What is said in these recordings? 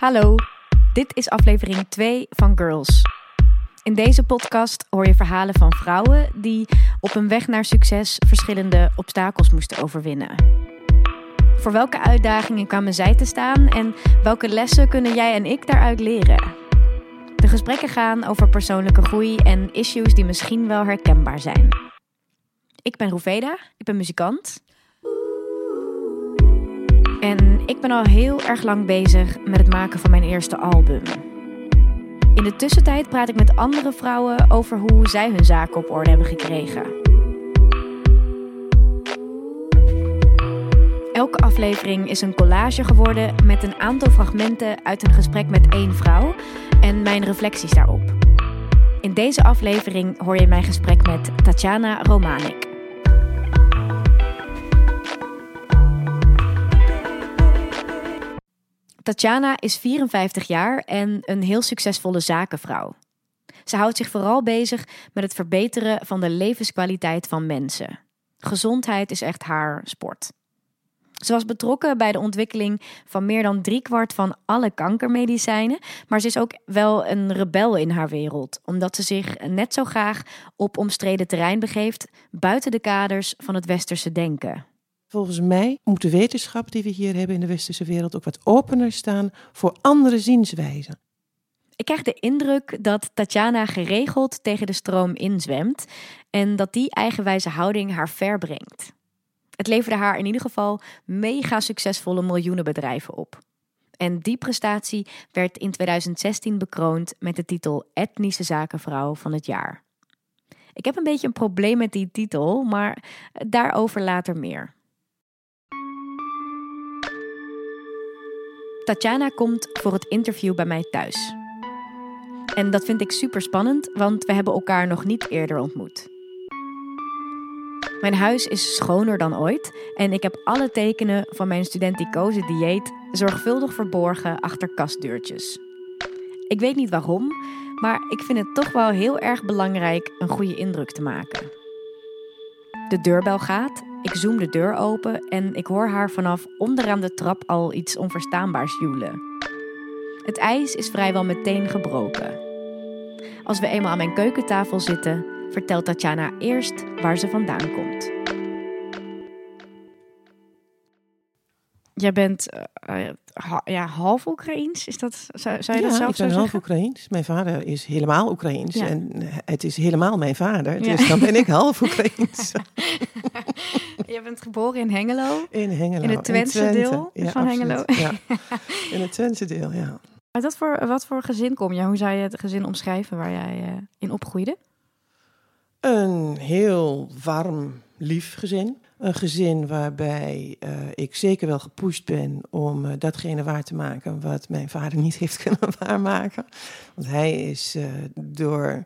Hallo, dit is aflevering 2 van Girls. In deze podcast hoor je verhalen van vrouwen die op hun weg naar succes verschillende obstakels moesten overwinnen. Voor welke uitdagingen kwamen zij te staan en welke lessen kunnen jij en ik daaruit leren? De gesprekken gaan over persoonlijke groei en issues die misschien wel herkenbaar zijn. Ik ben Roeveda, ik ben muzikant. En ik ben al heel erg lang bezig met het maken van mijn eerste album. In de tussentijd praat ik met andere vrouwen over hoe zij hun zaken op orde hebben gekregen. Elke aflevering is een collage geworden met een aantal fragmenten uit een gesprek met één vrouw en mijn reflecties daarop. In deze aflevering hoor je mijn gesprek met Tatjana Romanik. Tatjana is 54 jaar en een heel succesvolle zakenvrouw. Ze houdt zich vooral bezig met het verbeteren van de levenskwaliteit van mensen. Gezondheid is echt haar sport. Ze was betrokken bij de ontwikkeling van meer dan driekwart van alle kankermedicijnen, maar ze is ook wel een rebel in haar wereld, omdat ze zich net zo graag op omstreden terrein begeeft buiten de kaders van het westerse denken. Volgens mij moet de wetenschap die we hier hebben in de westerse wereld ook wat opener staan voor andere zienswijzen. Ik krijg de indruk dat Tatjana geregeld tegen de stroom inzwemt en dat die eigenwijze houding haar ver brengt. Het leverde haar in ieder geval mega succesvolle miljoenenbedrijven op. En die prestatie werd in 2016 bekroond met de titel Etnische Zakenvrouw van het jaar. Ik heb een beetje een probleem met die titel, maar daarover later meer. Tatjana komt voor het interview bij mij thuis. En dat vind ik super spannend, want we hebben elkaar nog niet eerder ontmoet. Mijn huis is schoner dan ooit en ik heb alle tekenen van mijn studenticoze dieet zorgvuldig verborgen achter kastdeurtjes. Ik weet niet waarom, maar ik vind het toch wel heel erg belangrijk een goede indruk te maken. De deurbel gaat, ik zoom de deur open en ik hoor haar vanaf onderaan de trap al iets onverstaanbaars joelen. Het ijs is vrijwel meteen gebroken. Als we eenmaal aan mijn keukentafel zitten, vertelt Tatjana eerst waar ze vandaan komt. Jij bent uh, ja, half Oekraïens, is dat, zou, zou je dat zelf ik ben half Oekraïens. Mijn vader is helemaal Oekraïens en het is helemaal mijn vader. Dus dan ben ik half Oekraïens. je bent geboren in Hengelo? In Hengelo. In het Twentse deel van Hengelo? Ja, in het Twentse deel, ja. Uit wat voor, wat voor gezin kom je? Hoe zou je het gezin omschrijven waar jij uh, in opgroeide? Een heel warm, lief gezin. Een gezin waarbij uh, ik zeker wel gepusht ben om uh, datgene waar te maken wat mijn vader niet heeft kunnen waarmaken. Want hij is door.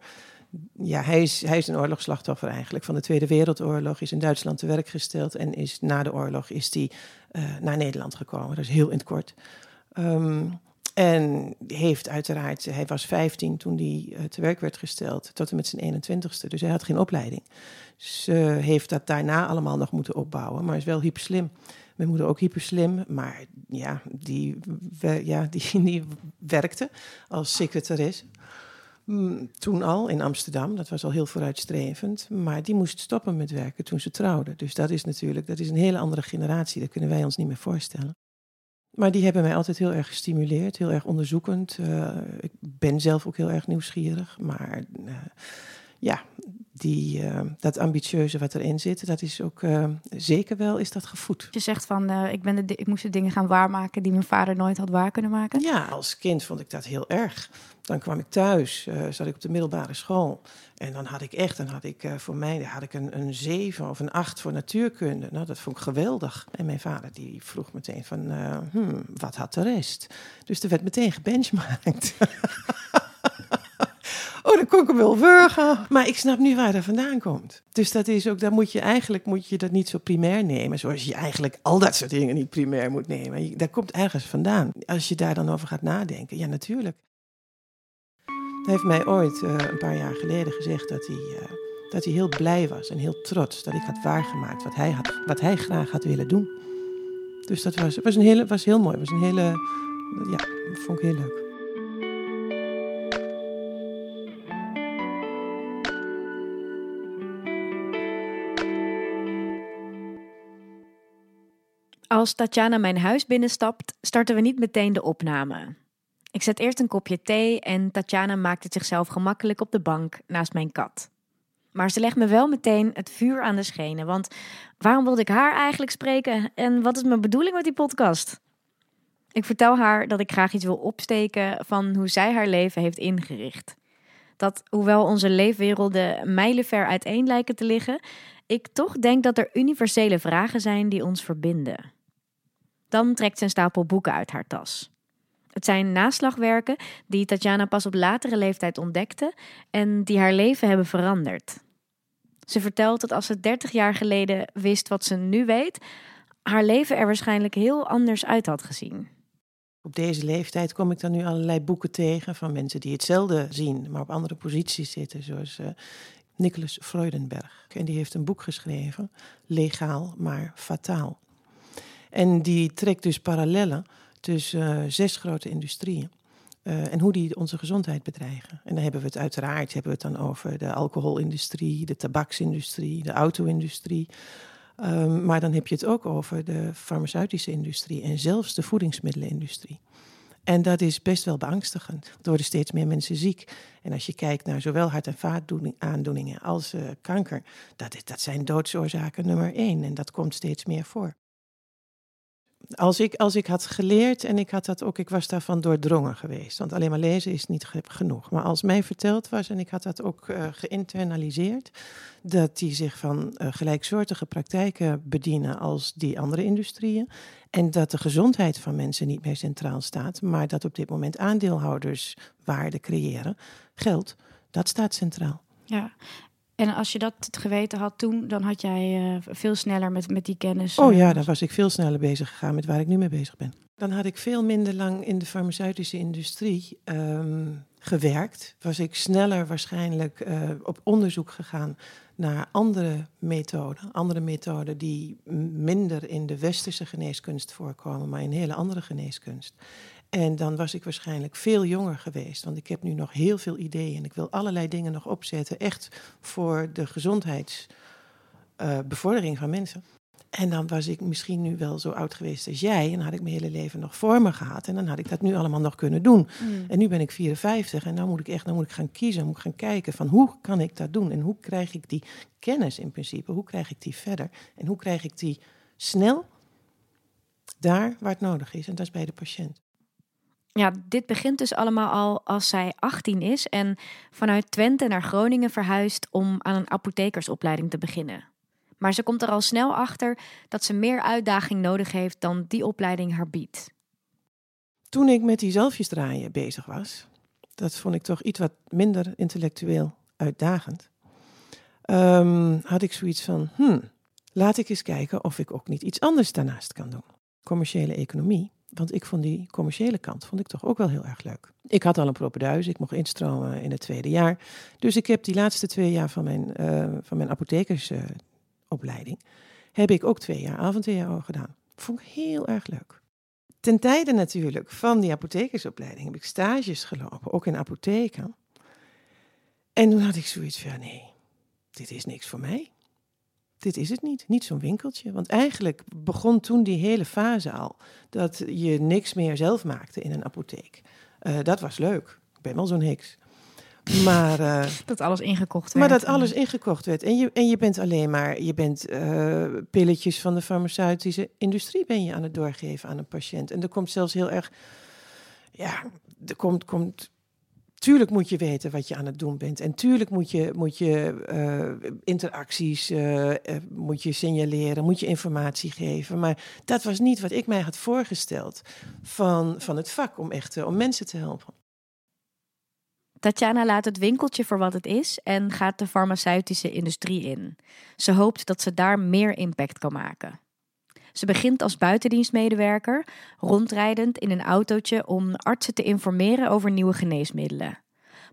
Ja, hij is, hij is een oorlogsslachtoffer eigenlijk van de Tweede Wereldoorlog. Is in Duitsland te werk gesteld en is na de oorlog is die, naar Nederland gekomen. Dat is heel in het kort. Um, en heeft uiteraard, hij was 15 toen hij uh, te werk werd gesteld, tot en met zijn 21ste. Dus hij had geen opleiding. Ze dus, heeft dat daarna allemaal nog moeten opbouwen, maar is wel hyper slim. Mijn moeder ook hyper slim, maar ja, die, ja, die, die werkte als secretaris. Mm, toen al in Amsterdam, dat was al heel vooruitstrevend. Maar die moest stoppen met werken toen ze trouwden. Dus dat is natuurlijk dat is een hele andere generatie. Dat kunnen wij ons niet meer voorstellen. Maar die hebben mij altijd heel erg gestimuleerd, heel erg onderzoekend. Uh, ik ben zelf ook heel erg nieuwsgierig. Maar uh, ja, die, uh, dat ambitieuze wat erin zit, dat is ook zeker wel is dat gevoed. Je zegt van, ik, ben de, ik moest de dingen gaan waarmaken die mijn vader nooit had waar kunnen maken. Ja, als kind vond ik dat heel erg. Dan kwam ik thuis, zat ik op de middelbare school. En dan had ik echt, dan had ik voor mij had ik een, een 7 of een 8 voor natuurkunde. Nou, dat vond ik geweldig. En mijn vader die vroeg meteen van, hmm, wat had de rest? Dus er werd meteen gebenchmarkt. oh, hem wel. Maar ik snap nu waar dat vandaan komt. Dus dat is ook, daar moet je eigenlijk moet je dat niet zo primair nemen. Zoals je eigenlijk al dat soort dingen niet primair moet nemen. Dat komt ergens vandaan. Als je daar dan over gaat nadenken, ja, natuurlijk. Hij heeft mij ooit uh, een paar jaar geleden gezegd dat hij, uh, dat hij heel blij was en heel trots dat ik had waargemaakt wat hij, had, wat hij graag had willen doen. Dus dat was, was, een hele, was heel mooi. Was een hele Ja, vond ik heel leuk. Als Tatjana mijn huis binnenstapt, starten we niet meteen de opname. Ik zet eerst een kopje thee en Tatjana maakt het zichzelf gemakkelijk op de bank naast mijn kat. Maar ze legt me wel meteen het vuur aan de schenen, want waarom wilde ik haar eigenlijk spreken en wat is mijn bedoeling met die podcast? Ik vertel haar dat ik graag iets wil opsteken van hoe zij haar leven heeft ingericht. Dat hoewel onze leefwerelden mijlenver uiteen lijken te liggen, ik toch denk dat er universele vragen zijn die ons verbinden. Dan trekt ze een stapel boeken uit haar tas. Het zijn naslagwerken die Tatjana pas op latere leeftijd ontdekte en die haar leven hebben veranderd. Ze vertelt dat als ze 30 jaar geleden wist wat ze nu weet, haar leven er waarschijnlijk heel anders uit had gezien. Op deze leeftijd kom ik dan nu allerlei boeken tegen van mensen die hetzelfde zien, maar op andere posities zitten, zoals uh, Nicholas Freudenberg. En die heeft een boek geschreven, Legaal maar fataal. En die trekt dus parallellen tussen uh, zes grote industrieën. Uh, en hoe die onze gezondheid bedreigen. En dan hebben we het uiteraard hebben we het dan over de alcoholindustrie, de tabaksindustrie, de auto-industrie. Um, maar dan heb je het ook over de farmaceutische industrie en zelfs de voedingsmiddelenindustrie. En dat is best wel beangstigend. Er worden steeds meer mensen ziek. En als je kijkt naar zowel hart- en vaataandoeningen als uh, kanker, dat, dat zijn doodsoorzaken nummer één. En dat komt steeds meer voor als ik, als ik had geleerd en ik had dat ook, ik was daarvan doordrongen geweest. Want alleen maar lezen is niet genoeg. Maar als mij verteld was en ik had dat ook uh, geïnternaliseerd, dat die zich van uh, gelijksoortige praktijken bedienen als die andere industrieën. En dat de gezondheid van mensen niet meer centraal staat, maar dat op dit moment aandeelhouders waarde creëren, geld, dat staat centraal. Ja, en als je dat geweten had toen, dan had jij uh, veel sneller met, met die kennis. Oh ja, dan was ik veel sneller bezig gegaan met waar ik nu mee bezig ben. Dan had ik veel minder lang in de farmaceutische industrie um, gewerkt. Was ik sneller waarschijnlijk uh, op onderzoek gegaan naar andere methoden. Andere methoden die minder in de westerse geneeskunst voorkomen, maar in hele andere geneeskunst. En dan was ik waarschijnlijk veel jonger geweest. Want ik heb nu nog heel veel ideeën. En ik wil allerlei dingen nog opzetten. Echt voor de gezondheidsbevordering uh, van mensen. En dan was ik misschien nu wel zo oud geweest als jij. En had ik mijn hele leven nog voor me gehad. En dan had ik dat nu allemaal nog kunnen doen. Mm. En nu ben ik 54. En dan moet ik echt dan moet ik gaan kiezen. Moet ik gaan kijken van hoe kan ik dat doen? En hoe krijg ik die kennis in principe? Hoe krijg ik die verder? En hoe krijg ik die snel daar waar het nodig is? En dat is bij de patiënt ja, dit begint dus allemaal al als zij 18 is en vanuit Twente naar Groningen verhuist om aan een apothekersopleiding te beginnen. Maar ze komt er al snel achter dat ze meer uitdaging nodig heeft dan die opleiding haar biedt. Toen ik met die zelfjes draaien bezig was, dat vond ik toch iets wat minder intellectueel uitdagend, um, had ik zoiets van, hmm, laat ik eens kijken of ik ook niet iets anders daarnaast kan doen. Commerciële economie want ik vond die commerciële kant vond ik toch ook wel heel erg leuk. Ik had al een propeduis, ik mocht instromen in het tweede jaar. Dus ik heb die laatste twee jaar van mijn, uh, van mijn apothekersopleiding... Heb ik ook twee jaar avond-WO gedaan. Vond ik heel erg leuk. Ten tijde natuurlijk van die apothekersopleiding heb ik stages gelopen, ook in apotheken. En toen had ik zoiets van, nee, dit is niks voor mij dit is het niet. Niet zo'n winkeltje. Want eigenlijk begon toen die hele fase al dat je niks meer zelf maakte in een apotheek. Uh, dat was leuk. Ik ben wel zo'n heks. Maar, uh, dat alles ingekocht werd. Maar dat alles ingekocht werd. En je, en je bent alleen maar, je bent uh, pilletjes van de farmaceutische industrie ben je aan het doorgeven aan een patiënt. En er komt zelfs heel erg, ja, er komt, komt Tuurlijk moet je weten wat je aan het doen bent. En tuurlijk moet je, moet je uh, interacties uh, uh, moet je signaleren, moet je informatie geven. Maar dat was niet wat ik mij had voorgesteld van, van het vak om echt om mensen te helpen. Tatjana laat het winkeltje voor wat het is en gaat de farmaceutische industrie in. Ze hoopt dat ze daar meer impact kan maken. Ze begint als buitendienstmedewerker, rondrijdend in een autootje om artsen te informeren over nieuwe geneesmiddelen.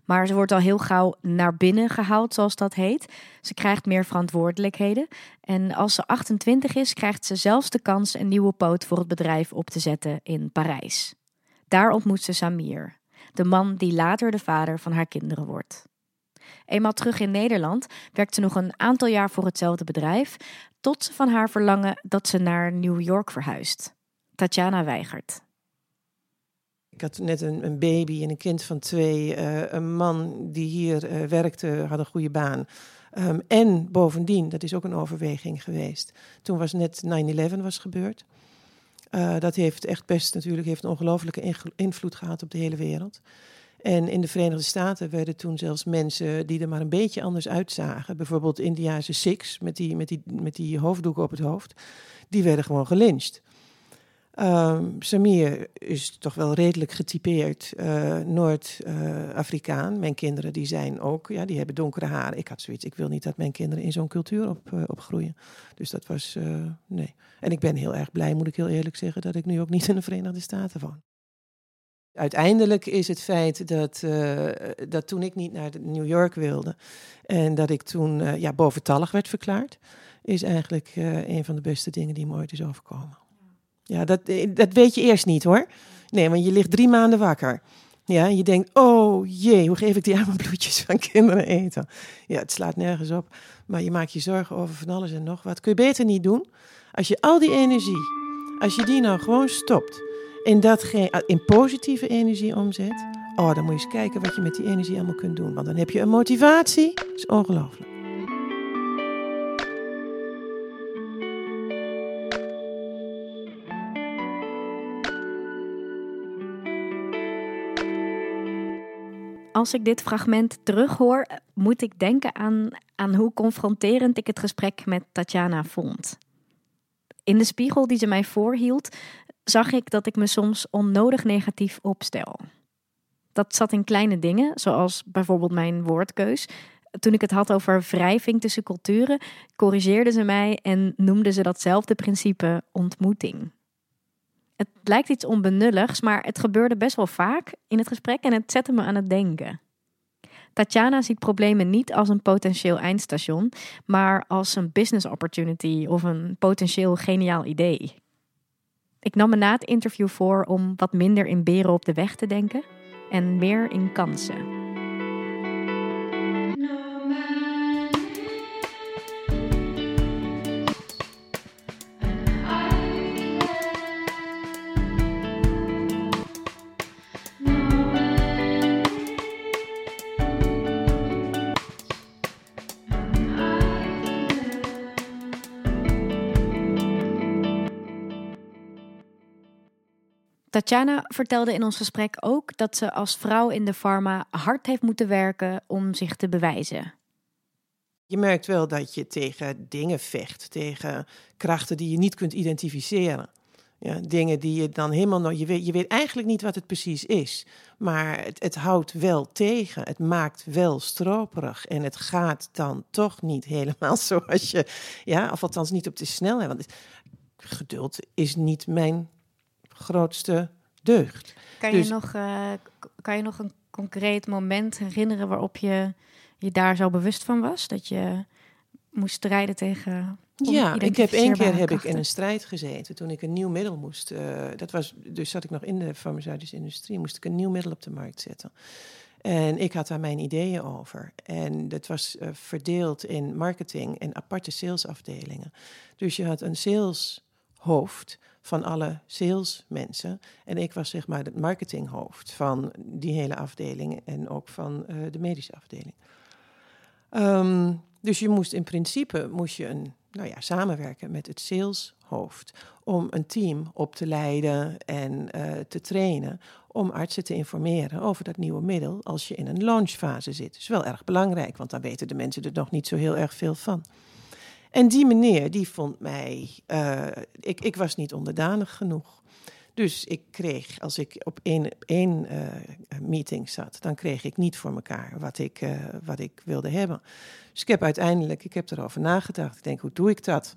Maar ze wordt al heel gauw naar binnen gehaald, zoals dat heet. Ze krijgt meer verantwoordelijkheden. En als ze 28 is, krijgt ze zelfs de kans een nieuwe poot voor het bedrijf op te zetten in Parijs. Daar ontmoet ze Samir, de man die later de vader van haar kinderen wordt. Eenmaal terug in Nederland werkt ze nog een aantal jaar voor hetzelfde bedrijf, tot ze van haar verlangen dat ze naar New York verhuist. Tatjana weigert. Ik had net een, een baby en een kind van twee. Uh, een man die hier uh, werkte, had een goede baan. Um, en bovendien, dat is ook een overweging geweest. Toen was net 9-11 was gebeurd. Uh, dat heeft echt best natuurlijk heeft een ongelofelijke invloed gehad op de hele wereld. En in de Verenigde Staten werden toen zelfs mensen die er maar een beetje anders uitzagen, bijvoorbeeld Indiase Sikhs met die, met, die, met die hoofddoeken op het hoofd, die werden gewoon gelyncht. Um, Samir is toch wel redelijk getypeerd uh, Noord-Afrikaan. mijn kinderen die zijn ook, ja, die hebben donkere haren. Ik had zoiets, ik wil niet dat mijn kinderen in zo'n cultuur op, uh, opgroeien. Dus dat was, uh, nee. En ik ben heel erg blij, moet ik heel eerlijk zeggen, dat ik nu ook niet in de Verenigde Staten woon. Uiteindelijk is het feit dat, dat toen ik niet naar New York wilde en dat ik toen ja, boventallig werd verklaard, is eigenlijk een van de beste dingen die me ooit is overkomen. Ja, dat, eh, dat weet je eerst niet hoor. Nee, want je ligt drie maanden wakker. Ja, en je denkt, oh jee, hoe geef ik die arme bloedjes van kinderen eten? Ja, het slaat nergens op. Maar je maakt je zorgen over van alles en nog wat. Kun je beter niet doen als je al die energie, als je die nou gewoon stopt en dat in positieve energie omzet. Oh, dan moet je eens kijken wat je met die energie allemaal kunt doen. Want dan heb je een motivatie. Is ongelooflijk. als ik dit fragment terughoor, moet ik denken aan, aan hoe confronterend ik het gesprek met Tatjana vond. In de spiegel die ze mij voorhield, zag ik dat ik me soms onnodig negatief opstel. Dat zat in kleine dingen, zoals bijvoorbeeld mijn woordkeus. Toen ik het had over wrijving tussen culturen, corrigeerde ze mij en noemde ze datzelfde principe ontmoeting. Het lijkt iets onbenulligs, maar het gebeurde best wel vaak in het gesprek en het zette me aan het denken. Tatjana ziet problemen niet als een potentieel eindstation, maar als een business opportunity of een potentieel geniaal idee. Ik nam me na het interview voor om wat minder in beren op de weg te denken en meer in kansen. Tatjana vertelde in ons gesprek ook dat ze als vrouw in de pharma hard heeft moeten werken om zich te bewijzen. Je merkt wel dat je tegen dingen vecht, tegen krachten die je niet kunt identificeren. Ja, dingen die je dan helemaal nog. Je weet, je weet eigenlijk niet wat het precies is. Maar het, het houdt wel tegen. Het maakt wel stroperig. En het gaat dan toch niet helemaal zoals je. Ja, of althans niet op de snelheid. Want geduld is niet mijn grootste deugd. Kan, je, dus- nog, uh, kan je nog een concreet moment herinneren waarop je je daar zo bewust van was? Dat je moest strijden tegen. Ja, ik heb één keer heb ik in een strijd gezeten toen ik een nieuw middel moest. Uh, dat was, dus zat ik nog in de farmaceutische industrie, moest ik een nieuw middel op de markt zetten. En ik had daar mijn ideeën over. En dat was uh, verdeeld in marketing en aparte salesafdelingen. Dus je had een saleshoofd van alle salesmensen. En ik was zeg maar het marketinghoofd van die hele afdeling en ook van uh, de medische afdeling. Um, dus je moest in principe moest je een, nou ja, samenwerken met het saleshoofd om een team op te leiden en uh, te trainen om artsen te informeren over dat nieuwe middel als je in een launchfase zit. Dat is wel erg belangrijk, want dan weten de mensen er nog niet zo heel erg veel van. En die meneer, die vond mij, uh, ik, ik was niet onderdanig genoeg. Dus ik kreeg, als ik op één, één uh, meeting zat, dan kreeg ik niet voor mekaar wat ik, uh, wat ik wilde hebben. Dus ik heb uiteindelijk, ik heb erover nagedacht. Ik denk, hoe doe ik dat?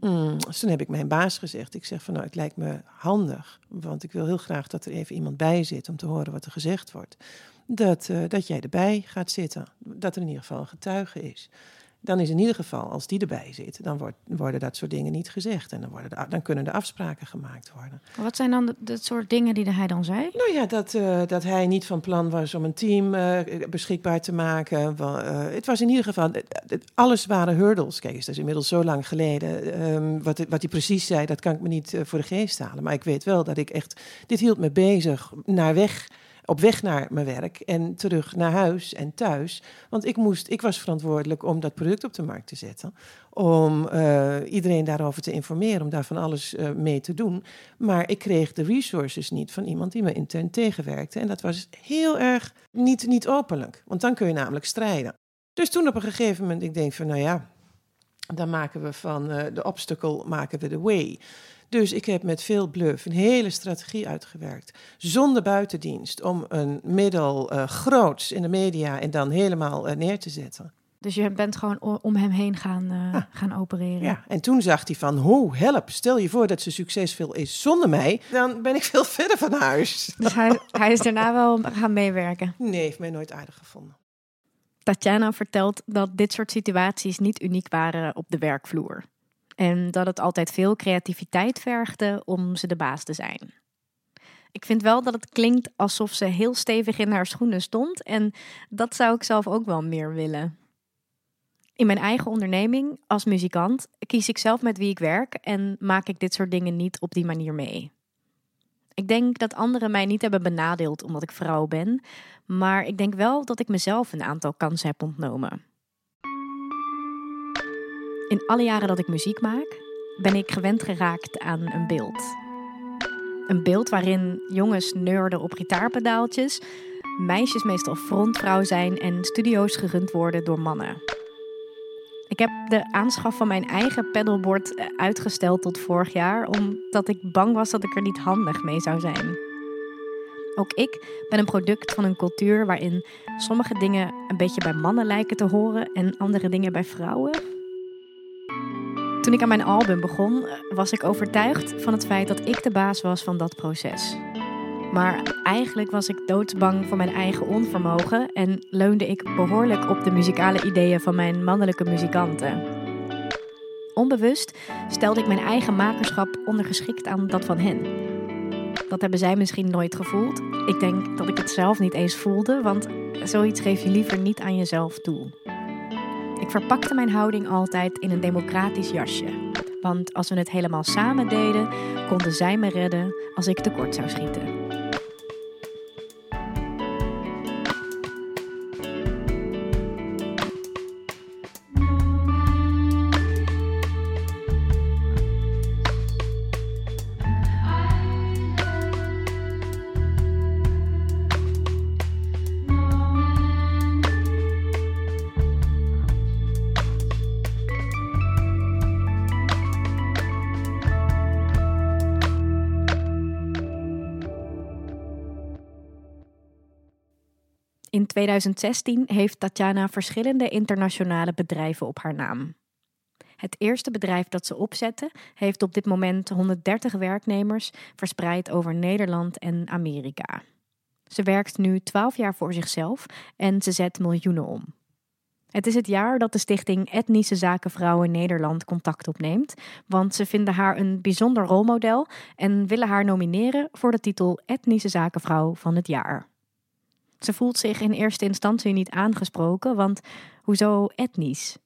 Mm, dus toen heb ik mijn baas gezegd. Ik zeg van nou, het lijkt me handig, want ik wil heel graag dat er even iemand bij zit om te horen wat er gezegd wordt. Dat, dat jij erbij gaat zitten. Dat er in ieder geval een getuige is. Dan is in ieder geval, als die erbij zit, dan wordt, worden dat soort dingen niet gezegd. En dan, worden de, dan kunnen de afspraken gemaakt worden. Wat zijn dan de, soort dingen die hij dan zei? Nou ja, dat, uh, dat hij niet van plan was om een team uh, beschikbaar te maken. Wel, uh, het was in ieder geval, alles waren hurdles. Kijk eens, dat is inmiddels zo lang geleden. Um, wat, wat hij precies zei, dat kan ik me niet voor de geest halen. Maar ik weet wel dat ik echt, dit hield me bezig naar weg op weg naar mijn werk en terug naar huis en thuis. Want ik, moest, ik was verantwoordelijk om dat product op de markt te zetten. Om uh, iedereen daarover te informeren, om daar van alles uh, mee te doen. Maar ik kreeg de resources niet van iemand die me intern tegenwerkte. En dat was heel erg niet, niet openlijk, want dan kun je namelijk strijden. Dus toen op een gegeven moment, ik denk van nou ja, dan maken we van uh, de obstacle, maken we de way. Dus ik heb met veel bluff een hele strategie uitgewerkt. Zonder buitendienst. Om een middel uh, groots in de media en dan helemaal uh, neer te zetten. Dus je bent gewoon om hem heen gaan, uh, ah. gaan opereren. Ja, en toen zag hij van, hoe help, stel je voor dat ze succesvol is zonder mij, dan ben ik veel verder van huis. Dus hij, hij is daarna wel gaan meewerken? Nee, heeft mij nooit aardig gevonden. Tatjana vertelt dat dit soort situaties niet uniek waren op de werkvloer. En dat het altijd veel creativiteit vergde om ze de baas te zijn. Ik vind wel dat het klinkt alsof ze heel stevig in haar schoenen stond. En dat zou ik zelf ook wel meer willen. In mijn eigen onderneming als muzikant kies ik zelf met wie ik werk en maak ik dit soort dingen niet op die manier mee. Ik denk dat anderen mij niet hebben benadeeld omdat ik vrouw ben, maar ik denk wel dat ik mezelf een aantal kansen heb ontnomen. In alle jaren dat ik muziek maak, ben ik gewend geraakt aan een beeld. Een beeld waarin jongens neurden op gitaarpedaaltjes, meisjes meestal frontvrouw zijn en studio's gerund worden door mannen. Ik heb de aanschaf van mijn eigen pedalboard eh, uitgesteld tot vorig jaar, omdat ik bang was dat ik er niet handig mee zou zijn. Ook ik ben een product van een cultuur waarin sommige dingen een beetje bij mannen lijken te horen en andere dingen bij vrouwen. Toen ik aan mijn album begon, was ik overtuigd van het feit dat ik de baas was van dat proces. Maar eigenlijk was ik doodsbang voor mijn eigen onvermogen en leunde ik behoorlijk op de muzikale ideeën van mijn mannelijke muzikanten. Onbewust stelde ik mijn eigen makerschap ondergeschikt aan dat van hen. Dat hebben zij misschien nooit gevoeld. Ik denk dat ik het zelf niet eens voelde, want zoiets geef je liever niet aan jezelf toe. Ik verpakte mijn houding altijd in een democratisch jasje. Want als we het helemaal samen deden, konden zij me redden als ik tekort zou schieten. 2016 heeft Tatjana verschillende internationale bedrijven op haar naam. Het eerste bedrijf dat ze opzette heeft op dit moment 130 werknemers verspreid over Nederland en Amerika. Ze werkt nu 12 jaar voor zichzelf en ze zet miljoenen om. Het is het jaar dat de stichting Etnische Zaken Vrouwen Nederland contact opneemt, want ze vinden haar een bijzonder rolmodel en willen haar nomineren voor de titel Etnische Zakenvrouw van het jaar. Ze voelt zich in eerste instantie niet aangesproken, want hoezo etnisch?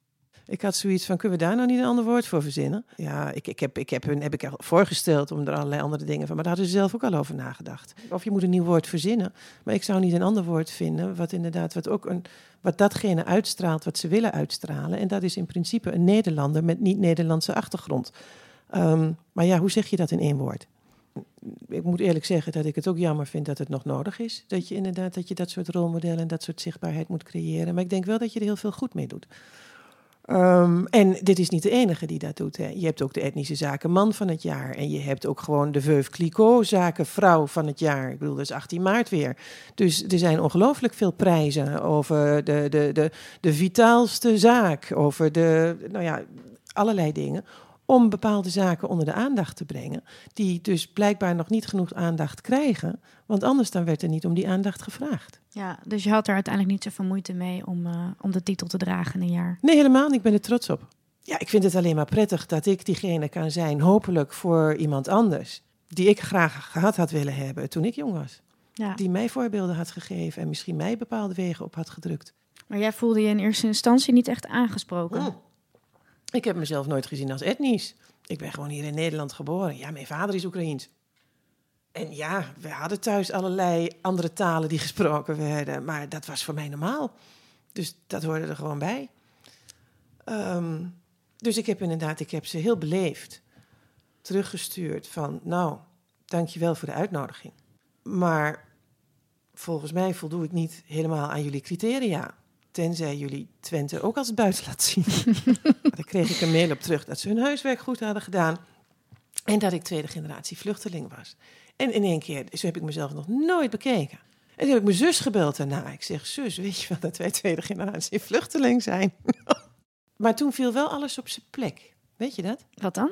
Ik had zoiets van, kunnen we daar nou niet een ander woord voor verzinnen? Ja, ik, ik, heb, ik heb hun heb ik voorgesteld om er allerlei andere dingen van, maar daar hadden ze zelf ook al over nagedacht. Of je moet een nieuw woord verzinnen, maar ik zou niet een ander woord vinden, wat inderdaad, wat ook een, wat datgene uitstraalt wat ze willen uitstralen. En dat is in principe een Nederlander met niet-Nederlandse achtergrond. Ehm, maar ja, hoe zeg je dat in één woord? Ik moet eerlijk zeggen dat ik het ook jammer vind dat het nog nodig is. Dat je inderdaad dat, je dat soort rolmodellen en dat soort zichtbaarheid moet creëren. Maar ik denk wel dat je er heel veel goed mee doet. Um, en dit is niet de enige die dat doet. Hè. Je hebt ook de etnische zaken man van het jaar. En je hebt ook gewoon de Veuve Clicquot zaken vrouw van het jaar. Ik bedoel, dat is 18 maart weer. Dus er zijn ongelooflijk veel prijzen over de, de, de, de vitaalste zaak. Over de, nou ja, allerlei dingen om bepaalde zaken onder de aandacht te brengen, die dus blijkbaar nog niet genoeg aandacht krijgen, want anders dan werd er niet om die aandacht gevraagd. Ja, dus je had er uiteindelijk niet zoveel moeite mee om, uh, om de titel te dragen in een jaar? Nee, helemaal Ik ben er trots op. Ja, ik vind het alleen maar prettig dat ik diegene kan zijn, hopelijk voor iemand anders, die ik graag gehad had willen hebben toen ik jong was. Ja. Die mij voorbeelden had gegeven en misschien mij bepaalde wegen op had gedrukt. Maar jij voelde je in eerste instantie niet echt aangesproken? Oh. Ik heb mezelf nooit gezien als etnisch. Ik ben gewoon hier in Nederland geboren. Ja, mijn vader is Oekraïens. En ja, we hadden thuis allerlei andere talen die gesproken werden, maar dat was voor mij normaal. Dus dat hoorde er gewoon bij. Ehm, dus ik heb inderdaad, ik heb ze heel beleefd teruggestuurd van, nou, dankjewel voor de uitnodiging. Maar volgens mij voldoe ik niet helemaal aan jullie criteria. Tenzij jullie Twente ook als buiten laat zien. Daar kreeg ik een mail op terug dat ze hun huiswerk goed hadden gedaan. En dat ik tweede generatie vluchteling was. En in één keer, zo heb ik mezelf nog nooit bekeken. En toen heb ik mijn zus gebeld daarna. Ik zeg, zus, weet je wel dat wij tweede generatie vluchteling zijn? maar toen viel wel alles op zijn plek. Weet je dat? Wat dan?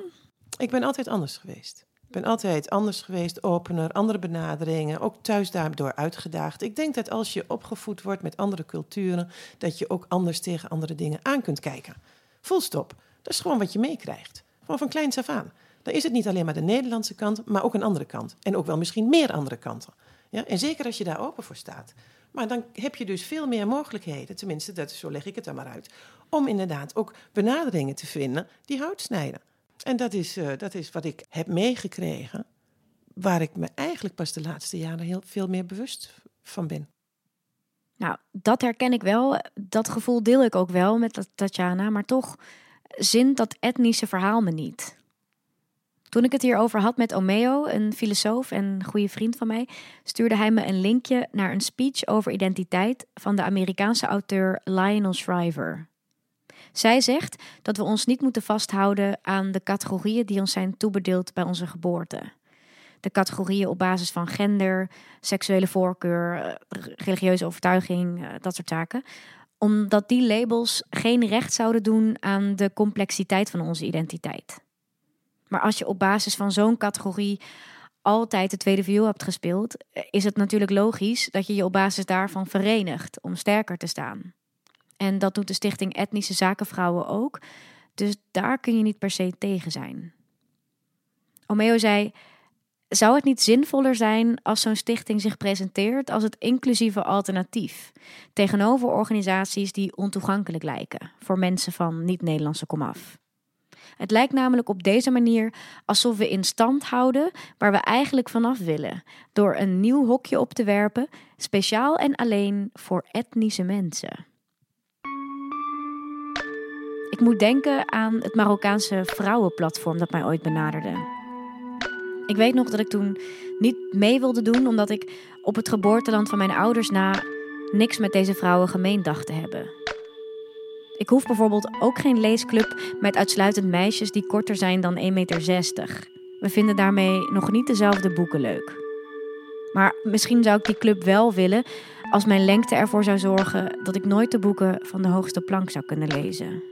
Ik ben altijd anders geweest. Ben altijd anders geweest, opener, andere benaderingen, ook thuis daardoor uitgedaagd. Ik denk dat als je opgevoed wordt met andere culturen, dat je ook anders tegen andere dingen aan kunt kijken. Full stop. Dat is gewoon wat je meekrijgt. Gewoon van kleins af aan. Dan is het niet alleen maar de Nederlandse kant, maar ook een andere kant. En ook wel misschien meer andere kanten. Ja? En zeker als je daar open voor staat. Maar dan heb je dus veel meer mogelijkheden, tenminste, dat, zo leg ik het dan maar uit, om inderdaad ook benaderingen te vinden die hout snijden. En dat is, uh, dat is wat ik heb meegekregen, waar ik me eigenlijk pas de laatste jaren heel veel meer bewust van ben. Nou, dat herken ik wel. Dat gevoel deel ik ook wel met Tatjana, maar toch zint dat etnische verhaal me niet. Toen ik het hierover had met Omeo, een filosoof en goede vriend van mij, stuurde hij me een linkje naar een speech over identiteit van de Amerikaanse auteur Lionel Shriver. Zij zegt dat we ons niet moeten vasthouden aan de categorieën die ons zijn toebedeeld bij onze geboorte. De categorieën op basis van gender, seksuele voorkeur, eh, religieuze overtuiging, eh, dat soort zaken. Omdat die labels geen recht zouden doen aan de complexiteit van onze identiteit. Maar als je op basis van zo'n categorie altijd de tweede viool hebt gespeeld, eh, is het natuurlijk logisch dat je je op basis daarvan verenigt om sterker te staan. En dat doet de Stichting Etnische Zakenvrouwen ook. Dus daar kun je niet per se tegen zijn. Omeo zei: Zou het niet zinvoller zijn als zo'n stichting zich presenteert als het inclusieve alternatief tegenover organisaties die ontoegankelijk lijken voor mensen van niet-Nederlandse komaf? Het lijkt namelijk op deze manier alsof we in stand houden waar we eigenlijk vanaf willen, door een nieuw hokje op te werpen, speciaal en alleen voor etnische mensen. Ik moet denken aan het Marokkaanse vrouwenplatform dat mij ooit benaderde. Ik weet nog dat ik toen niet mee wilde doen omdat ik op het geboorteland van mijn ouders na niks met deze vrouwen gemeen dacht te hebben. Ik hoef bijvoorbeeld ook geen leesclub met uitsluitend meisjes die korter zijn dan 1,60 meter. We vinden daarmee nog niet dezelfde boeken leuk. Maar misschien zou ik die club wel willen als mijn lengte ervoor zou zorgen dat ik nooit de boeken van de hoogste plank zou kunnen lezen.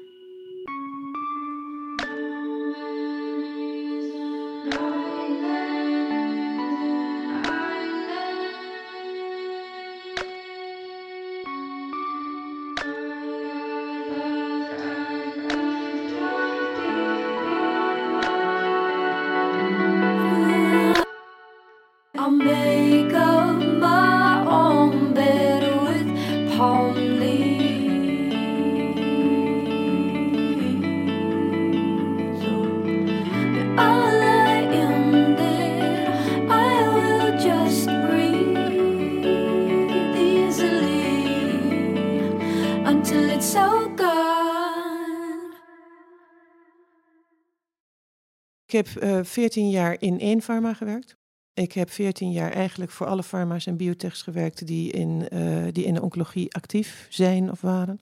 Ik heb uh, eh, 14 jaar in één farma gewerkt. Ik heb 14 jaar eigenlijk voor alle farma's en biotechs gewerkt die in, uh, die in de oncologie actief zijn of waren.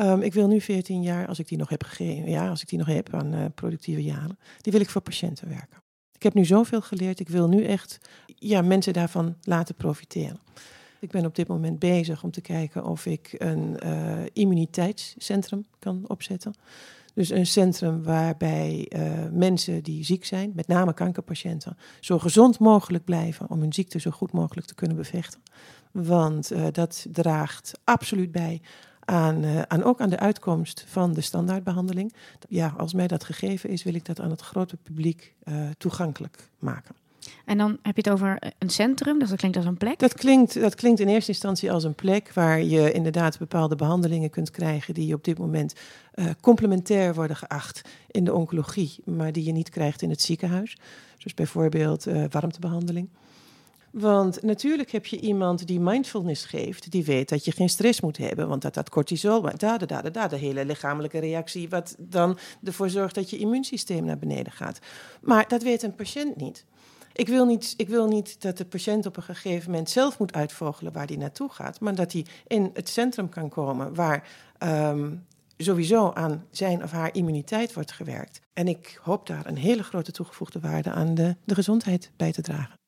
Um, ik wil nu 14 jaar, als ik die nog heb gegeven, ja, als ik die nog heb aan uh, productieve jaren, die wil ik voor patiënten werken. Ik heb nu zoveel geleerd, ik wil nu echt ja, mensen daarvan laten profiteren. Ik ben op dit moment bezig om te kijken of ik een uh, immuniteitscentrum kan opzetten. Dus een centrum waarbij uh, mensen die ziek zijn, met name kankerpatiënten, zo gezond mogelijk blijven om hun ziekte zo goed mogelijk te kunnen bevechten. Want uh, dat draagt absoluut bij aan, uh, aan, ook aan de uitkomst van de standaardbehandeling. Ja, als mij dat gegeven is, wil ik dat aan het grote publiek toegankelijk maken. En dan heb je het over een centrum, dus dat klinkt als een plek? Dat klinkt, dat klinkt in eerste instantie als een plek waar je inderdaad bepaalde behandelingen kunt krijgen die op dit moment uh, complementair worden geacht in de oncologie, maar die je niet krijgt in het ziekenhuis. Dus bijvoorbeeld uh, warmtebehandeling. Want natuurlijk heb je iemand die mindfulness geeft, die weet dat je geen stress moet hebben, want dat dat cortisol, da, da, da, da, de hele lichamelijke reactie, wat dan ervoor zorgt dat je immuunsysteem naar beneden gaat. Maar dat weet een patiënt niet. Ik wil, niet, ik wil niet dat de patiënt op een gegeven moment zelf moet uitvogelen waar hij naartoe gaat, maar dat hij in het centrum kan komen waar um, sowieso aan zijn of haar immuniteit wordt gewerkt. En ik hoop daar een hele grote toegevoegde waarde aan de, de gezondheid bij te dragen.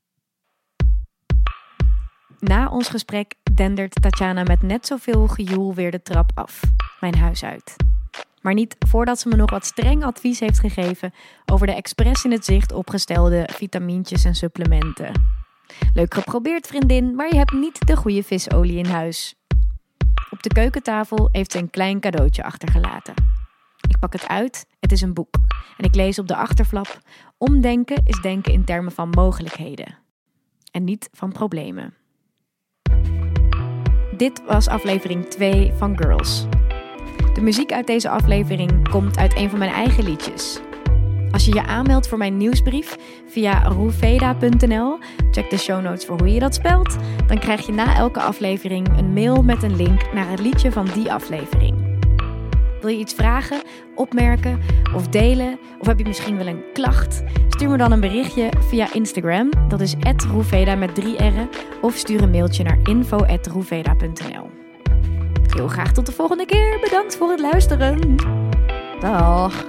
Na ons gesprek dendert Tatjana met net zoveel gejoel weer de trap af, mijn huis uit. Maar niet voordat ze me nog wat streng advies heeft gegeven over de expres in het zicht opgestelde vitamintjes en supplementen. Leuk geprobeerd, vriendin, maar je hebt niet de goede visolie in huis. Op de keukentafel heeft ze een klein cadeautje achtergelaten. Ik pak het uit, het is een boek. En ik lees op de achterflap: Omdenken is denken in termen van mogelijkheden. En niet van problemen. Dit was aflevering 2 van Girls. De muziek uit deze aflevering komt uit een van mijn eigen liedjes. Als je je aanmeldt voor mijn nieuwsbrief via roeveda.nl, check de show notes voor hoe je dat spelt, dan krijg je na elke aflevering een mail met een link naar het liedje van die aflevering. Wil je iets vragen, opmerken of delen? Of heb je misschien wel een klacht? Stuur me dan een berichtje via Instagram, dat is roeveda met drie r'en, of stuur een mailtje naar info.roeveda.nl. Heel graag tot de volgende keer. Bedankt voor het luisteren. Dag.